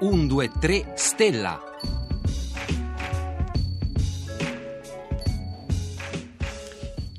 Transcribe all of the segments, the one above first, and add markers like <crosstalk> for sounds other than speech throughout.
123 Stella.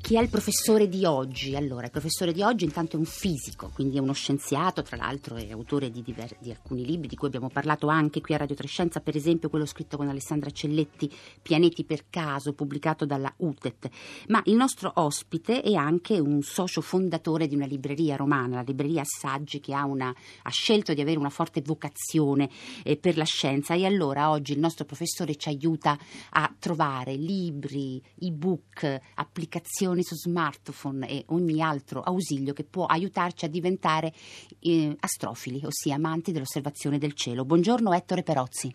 Chi è il professore di oggi? Allora, il professore di oggi intanto è un fisico, quindi è uno scienziato, tra l'altro è autore di, diver- di alcuni libri di cui abbiamo parlato anche qui a Radio Trescenza, per esempio quello scritto con Alessandra Celletti, Pianeti per caso, pubblicato dalla UTET. Ma il nostro ospite è anche un socio fondatore di una libreria romana, la libreria Assaggi, che ha, una, ha scelto di avere una forte vocazione eh, per la scienza e allora oggi il nostro professore ci aiuta a trovare libri, ebook, applicazioni su smartphone e ogni altro ausilio che può aiutarci a diventare eh, astrofili, ossia amanti dell'osservazione del cielo. Buongiorno Ettore Perozzi.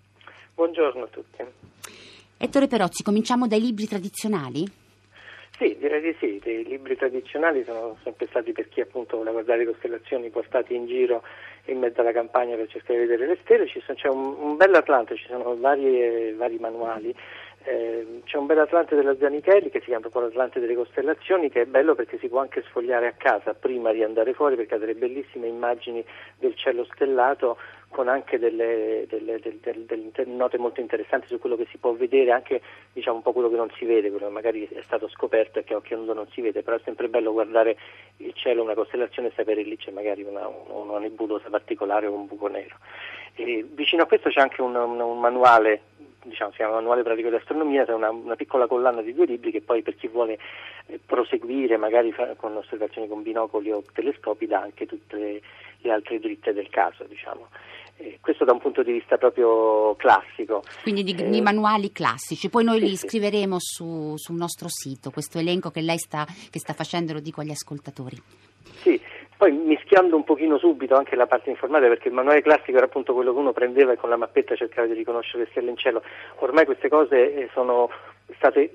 Buongiorno a tutti. Ettore Perozzi, cominciamo dai libri tradizionali? Sì, direi di sì. I libri tradizionali sono sempre stati per chi appunto vuole guardare le costellazioni portati in giro in mezzo alla campagna per cercare di vedere le stelle. Sono, c'è un, un bel Atlante, ci sono vari, vari manuali eh, c'è un bel Atlante della Zanichelli che si chiama proprio l'Atlante delle Costellazioni che è bello perché si può anche sfogliare a casa prima di andare fuori perché ha delle bellissime immagini del cielo stellato con anche delle, delle, delle, delle, note molto interessanti su quello che si può vedere, anche diciamo, un po' quello che non si vede, quello che magari è stato scoperto e che a occhio nudo non si vede, però è sempre bello guardare il cielo, una costellazione e sapere lì c'è magari una, una nebulosa particolare o un buco nero. E vicino a questo c'è anche un, un, un manuale diciamo, si chiama Manuale Pratico di Astronomia, è una, una, piccola collana di due libri che poi per chi vuole eh, proseguire magari fa, con osservazioni con binocoli o telescopi dà anche tutte le, altre dritte del caso. Diciamo. Eh, questo da un punto di vista proprio classico. Quindi di, eh, di manuali classici, poi noi sì, li scriveremo su, sul nostro sito, questo elenco che lei sta, che sta facendo, lo dico agli ascoltatori. Sì, poi mischiando un pochino subito anche la parte informatica, perché il manuale classico era appunto quello che uno prendeva e con la mappetta cercava di riconoscere le stelle in cielo, ormai queste cose eh, sono state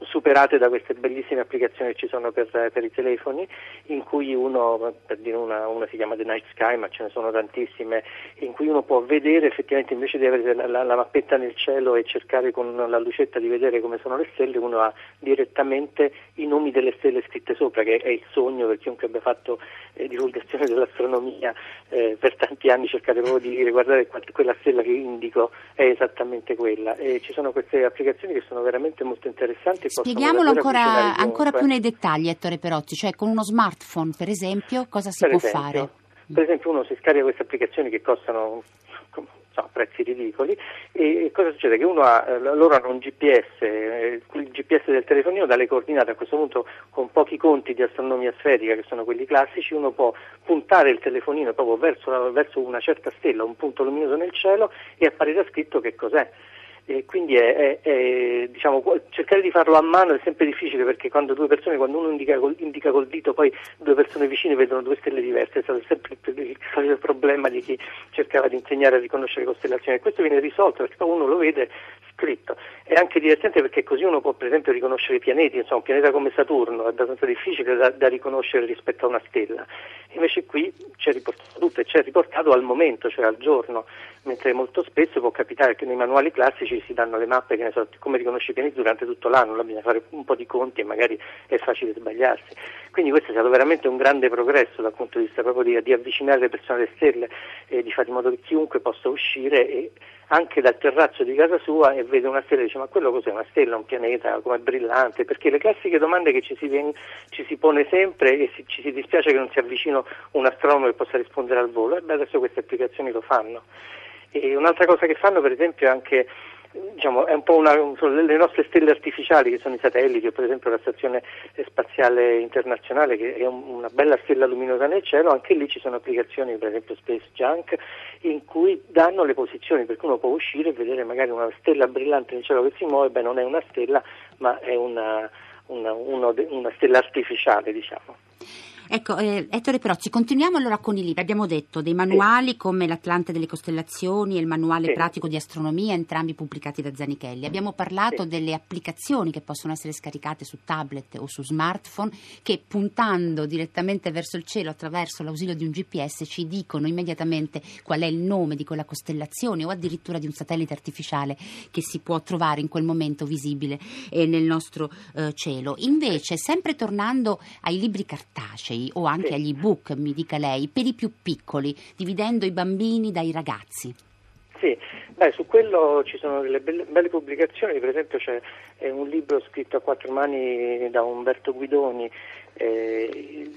superate da queste bellissime applicazioni che ci sono per, per i telefoni, in cui uno, per dire una, una, si chiama The Night Sky, ma ce ne sono tantissime, in cui uno può vedere effettivamente invece di avere la, la, la mappetta nel cielo e cercare con la lucetta di vedere come sono le stelle, uno ha direttamente i nomi delle stelle scritte sopra, che è il sogno per chiunque abbia fatto eh, divulgazione dell'astronomia eh, per tanti anni, cercare proprio di dire guardate quella stella che indico è esattamente quella. E ci sono queste applicazioni che sono veramente molto interessanti. Spieghiamolo ancora, ancora più nei dettagli, Ettore Perozzi, cioè con uno smartphone per esempio cosa si per può esempio, fare? Per esempio uno si scarica queste applicazioni che costano so, prezzi ridicoli e cosa succede? Che uno ha, eh, loro hanno un GPS, eh, il GPS del telefonino dà le coordinate a questo punto con pochi conti di astronomia sferica che sono quelli classici, uno può puntare il telefonino proprio verso, verso una certa stella, un punto luminoso nel cielo e apparirà scritto che cos'è e quindi è, è, è, diciamo, cercare di farlo a mano è sempre difficile perché quando due persone, quando uno indica col, indica col, dito, poi due persone vicine vedono due stelle diverse, è stato sempre il solito problema di chi cercava di insegnare a riconoscere le costellazioni questo viene risolto perché poi uno lo vede scritto. È anche divertente perché così uno può per esempio riconoscere i pianeti, insomma un pianeta come Saturno è abbastanza difficile da, da riconoscere rispetto a una stella, invece qui c'è riportato tutto e c'è riportato al momento, cioè al giorno, mentre molto spesso può capitare che nei manuali classici si danno le mappe che ne so, come riconosci i pianeti durante tutto l'anno, bisogna fare un po' di conti e magari è facile sbagliarsi. Quindi questo è stato veramente un grande progresso dal punto di vista proprio di, di avvicinare le persone alle stelle e di fare in modo che chiunque possa uscire e anche dal terrazzo di casa sua e vede una stella e dice ma quello cos'è una stella, un pianeta, come brillante? Perché le classiche domande che ci si, ven- ci si pone sempre e si- ci si dispiace che non sia vicino un astronomo che possa rispondere al volo, e beh, adesso queste applicazioni lo fanno. E un'altra cosa che fanno per esempio è anche diciamo, è un po' una, le nostre stelle artificiali che sono i satelliti, per esempio la Stazione Spaziale Internazionale che è un, una bella stella luminosa nel cielo, anche lì ci sono applicazioni, per esempio Space Junk, in cui danno le posizioni, perché uno può uscire e vedere magari una stella brillante nel cielo che si muove, beh non è una stella, ma è una, una, uno, una stella artificiale, diciamo. Ecco, eh, Ettore Perozzi, continuiamo allora con i libri. Abbiamo detto dei manuali sì. come l'Atlante delle Costellazioni e il manuale sì. pratico di astronomia, entrambi pubblicati da Zanichelli. Abbiamo parlato sì. delle applicazioni che possono essere scaricate su tablet o su smartphone che puntando direttamente verso il cielo attraverso l'ausilio di un GPS ci dicono immediatamente qual è il nome di quella costellazione o addirittura di un satellite artificiale che si può trovare in quel momento visibile eh, nel nostro eh, cielo. Invece, sempre tornando ai libri cartacei, cartacei o anche sì. agli ebook, mi dica lei, per i più piccoli, dividendo i bambini dai ragazzi? Sì, beh, su quello ci sono delle belle, belle, pubblicazioni, per esempio c'è un libro scritto a quattro mani da Umberto Guidoni eh,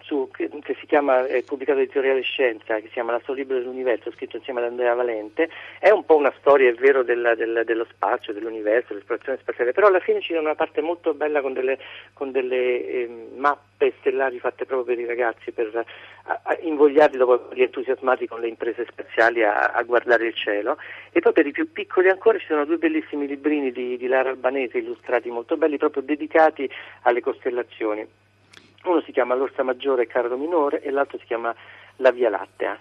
su, che, che, si chiama, è pubblicato editoriale Scienza, che si chiama L'astro libro dell'universo, scritto insieme ad Andrea Valente, è un po' una storia, è vero, della, della, dello spazio, dell'universo, dell'esplorazione spaziale, però alla fine c'è una parte molto bella con delle, con delle eh, mappe stellari fatte proprio per i ragazzi, per a, a invogliarli dopo gli entusiasmati con le imprese spaziali a, a, guardare il cielo. E poi per i più piccoli ancora ci sono due bellissimi librini di, di Lara Albanese illustrati molto belli, proprio dedicati alle costellazioni. Uno si chiama L'Orsa Maggiore e Carlo Minore e l'altro si chiama La Via Lattea.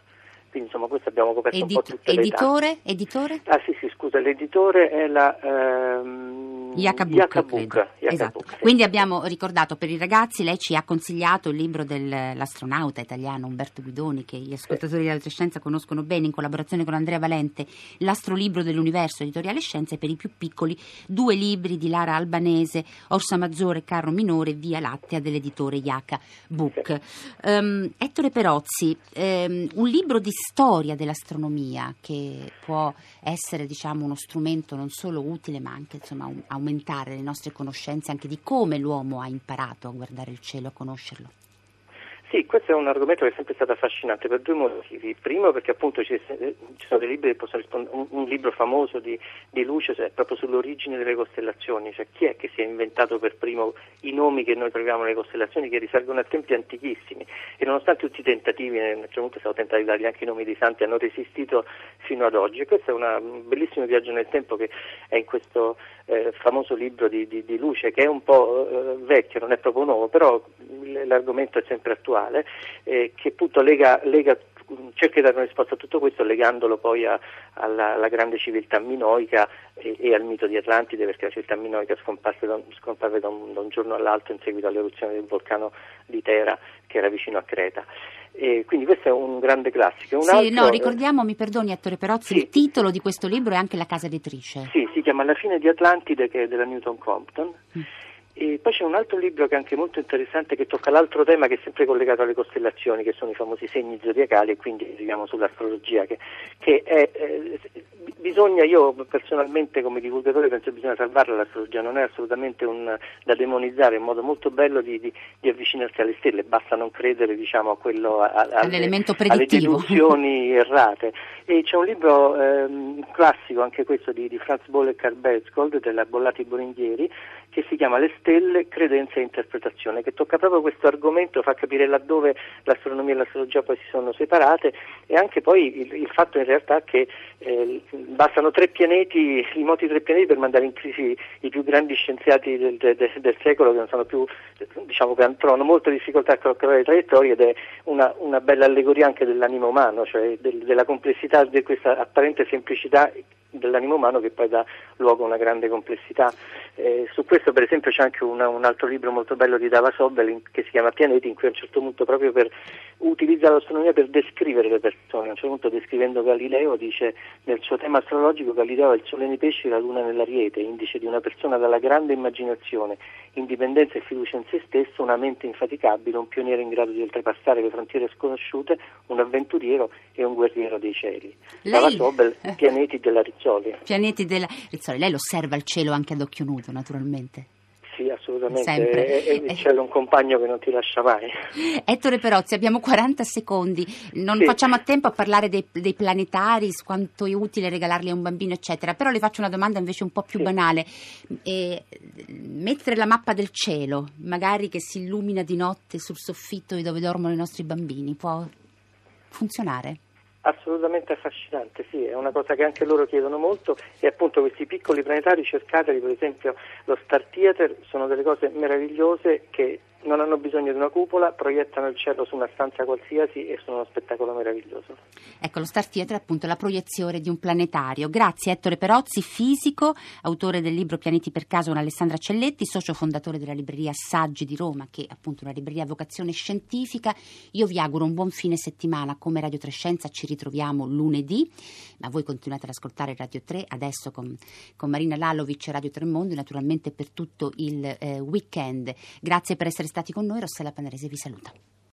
Quindi insomma questo abbiamo coperto Edit- un po' tutte editore? le età. Editore? Ah sì sì scusa, l'editore è la... Ehm, Yacabook. Esatto. Quindi abbiamo ricordato per i ragazzi, lei ci ha consigliato il libro dell'astronauta italiano Umberto Guidoni, che gli ascoltatori della Scienza conoscono bene, in collaborazione con Andrea Valente, L'astrolibro dell'universo editoriale Scienza e per i più piccoli due libri di Lara Albanese, Orsa Maggiore Carro Minore, Via Lattea dell'editore Iaca Book. Um, Ettore Perozzi, um, un libro di storia dell'astronomia che può essere diciamo, uno strumento non solo utile ma anche insomma, aumentare le nostre conoscenze anche di come l'uomo ha imparato a guardare il cielo, a conoscerlo? Sì, questo è un argomento che è sempre stato affascinante per due motivi. Primo perché appunto ci, ci sono dei libri che possono rispondere, un, un libro famoso di, di Luce cioè, proprio sull'origine delle costellazioni, cioè chi è che si è inventato per primo i nomi che noi troviamo nelle costellazioni che risalgono a tempi antichissimi e nonostante tutti i tentativi, a un certo punto siamo tentati di dargli anche i nomi dei santi, hanno resistito fino ad oggi. Questo è una, un bellissimo viaggio nel tempo che è in questo eh, famoso libro di, di, di, Luce che è un po' eh, vecchio, non è proprio nuovo, però l'argomento è sempre attuale, eh, che appunto lega, lega cerca di dare una risposta a tutto questo legandolo poi a, alla, alla, grande civiltà minoica e, e, al mito di Atlantide perché la civiltà minoica scomparve, da, scomparve da, un, da, un, giorno all'altro in seguito all'eruzione del vulcano di Tera che era vicino a Creta. E quindi questo è un grande classico. Un sì, altro, no, ricordiamo, mi perdoni Ettore Perozzi, sì. il titolo di questo libro è anche La casa editrice. Sì, si chiama La fine di Atlantide che è della Newton Compton. Mm. E poi c'è un altro libro che è anche molto interessante che tocca l'altro tema che è sempre collegato alle costellazioni, che sono i famosi segni zodiacali e quindi diciamo sull'astrologia, che, che è, eh, bisogna, io personalmente come divulgatore penso che bisogna salvarla l'astrologia, non è assolutamente un, da demonizzare, è un modo molto bello di, di, di avvicinarsi alle stelle, basta non credere diciamo, a quello, a, a, all'elemento alle, alle deduzioni errate. E c'è un libro ehm, classico, anche questo di, di Franz Boll e Carl della Bollati Boringhieri, che si chiama Le stelle, credenza e interpretazione, che tocca proprio questo argomento, fa capire laddove l'astronomia e l'astrologia poi si sono separate e anche poi il, il fatto in realtà che eh, bastano tre pianeti, i moti tre pianeti per mandare in crisi i più grandi scienziati del, del, del secolo che non sono più, diciamo che hanno molte difficoltà a calcolare le traiettorie ed è una, una bella allegoria anche dell'animo umano, cioè del, della complessità di questa apparente semplicità dell'animo umano che poi dà luogo a una grande complessità. Eh, su questo per esempio c'è anche una, un altro libro molto bello di Dava Sobel che si chiama Pianeti in cui a un certo punto proprio per utilizza l'astronomia per descrivere le persone, a un certo punto descrivendo Galileo dice nel suo tema astrologico Galileo è il sole nei pesci e la luna nell'ariete, indice di una persona dalla grande immaginazione, indipendenza e fiducia in se stesso, una mente infaticabile, un pioniere in grado di oltrepassare le frontiere sconosciute, un avventuriero e un guerriero dei cieli. Lei... Dava Sobel, <laughs> Pianeti della Rizzoli. Rizzoli. Pianeti della Rizzoli, lei lo osserva il cielo anche ad occhio nudo, naturalmente. Sì, assolutamente. Sempre. E, e c'è un compagno che non ti lascia mai. Ettore Perozzi, abbiamo 40 secondi. Non sì. facciamo a tempo a parlare dei, dei, planetari, quanto è utile regalarli a un bambino, eccetera. Però le faccio una domanda invece un po' più sì. banale. E, mettere la mappa del cielo, magari che si illumina di notte sul soffitto dove dormono i nostri bambini, può funzionare? Assolutamente affascinante, sì, è una cosa che anche loro chiedono molto e appunto questi piccoli planetari cercateli, per esempio lo Star Theater, sono delle cose meravigliose che non hanno bisogno di una cupola, proiettano il cielo su una stanza qualsiasi e sono uno spettacolo meraviglioso. Ecco, lo Star Theater è appunto la proiezione di un planetario. Grazie Ettore Perozzi, fisico, autore del libro Pianeti per caso con Alessandra Celletti, socio fondatore della libreria Saggi di Roma, che è appunto una libreria a vocazione scientifica. Io vi auguro un buon fine settimana come Radio Trescenza, ci ritroviamo lunedì, ma voi continuate ad ascoltare Radio 3 adesso con, con Marina Lalovic e Radio Tremondo e naturalmente per tutto il eh, weekend. Grazie per essere stati con noi, Rossella Panarese vi saluta.